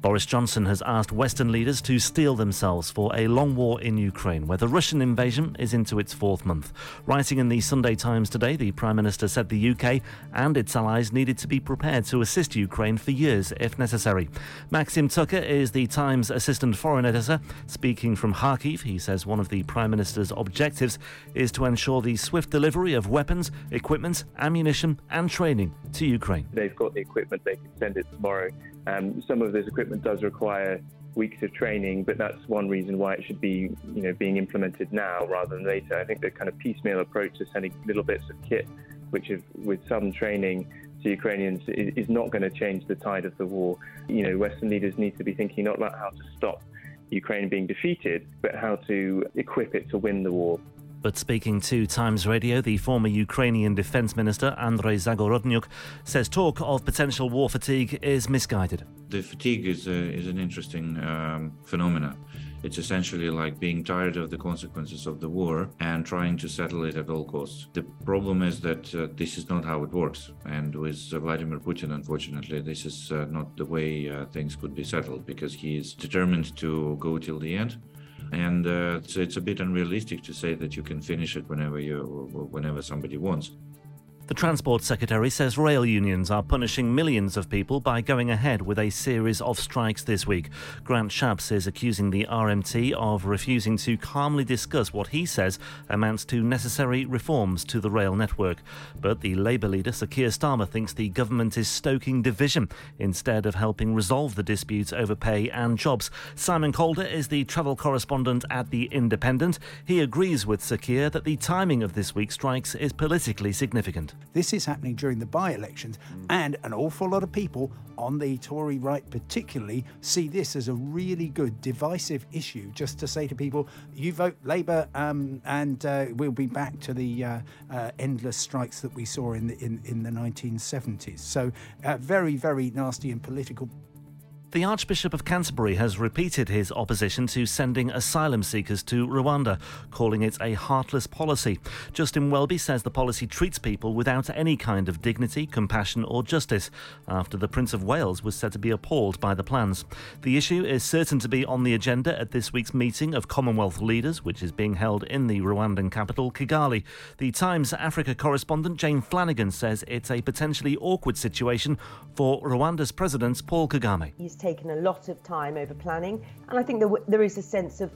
Boris Johnson has asked Western leaders to steel themselves for a long war in Ukraine, where the Russian invasion is into its fourth month. Writing in the Sunday Times today, the Prime Minister said the UK and its allies needed to be prepared to assist Ukraine for years if necessary. Maxim Tucker is the Times assistant foreign editor. Speaking from Kharkiv, he says one of the Prime Minister's objectives is to ensure the swift delivery of weapons, equipment, ammunition, and training to Ukraine. They've got the equipment, they can send it tomorrow. Um, some of this equipment does require weeks of training, but that's one reason why it should be, you know, being implemented now rather than later. I think the kind of piecemeal approach to sending little bits of kit, which with some training to Ukrainians, is not going to change the tide of the war. You know, Western leaders need to be thinking not about how to stop Ukraine being defeated, but how to equip it to win the war. But speaking to Times Radio, the former Ukrainian Defence Minister Andrei Zagorodnyuk says talk of potential war fatigue is misguided. The fatigue is, a, is an interesting um, phenomenon. It's essentially like being tired of the consequences of the war and trying to settle it at all costs. The problem is that uh, this is not how it works. And with uh, Vladimir Putin, unfortunately, this is uh, not the way uh, things could be settled because he is determined to go till the end and uh, so it's a bit unrealistic to say that you can finish it whenever you whenever somebody wants. The Transport Secretary says rail unions are punishing millions of people by going ahead with a series of strikes this week. Grant Shapps is accusing the RMT of refusing to calmly discuss what he says amounts to necessary reforms to the rail network. But the Labour leader, Sir Keir Starmer, thinks the government is stoking division instead of helping resolve the disputes over pay and jobs. Simon Calder is the travel correspondent at The Independent. He agrees with Sir Keir that the timing of this week's strikes is politically significant. This is happening during the by elections, mm. and an awful lot of people on the Tory right, particularly, see this as a really good divisive issue just to say to people, you vote Labour, um, and uh, we'll be back to the uh, uh, endless strikes that we saw in the, in, in the 1970s. So, uh, very, very nasty and political the Archbishop of Canterbury has repeated his opposition to sending asylum seekers to Rwanda, calling it a heartless policy. Justin Welby says the policy treats people without any kind of dignity, compassion, or justice, after the Prince of Wales was said to be appalled by the plans. The issue is certain to be on the agenda at this week's meeting of Commonwealth leaders, which is being held in the Rwandan capital, Kigali. The Times Africa correspondent Jane Flanagan says it's a potentially awkward situation for Rwanda's President Paul Kagame. Taken a lot of time over planning, and I think there, w- there is a sense of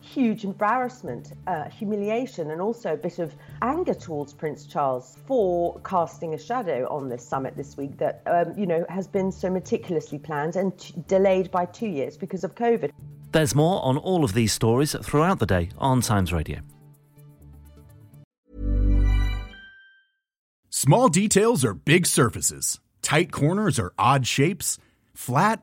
huge embarrassment, uh, humiliation, and also a bit of anger towards Prince Charles for casting a shadow on this summit this week that um, you know has been so meticulously planned and t- delayed by two years because of COVID. There's more on all of these stories throughout the day on Times Radio. Small details are big surfaces. Tight corners are odd shapes. Flat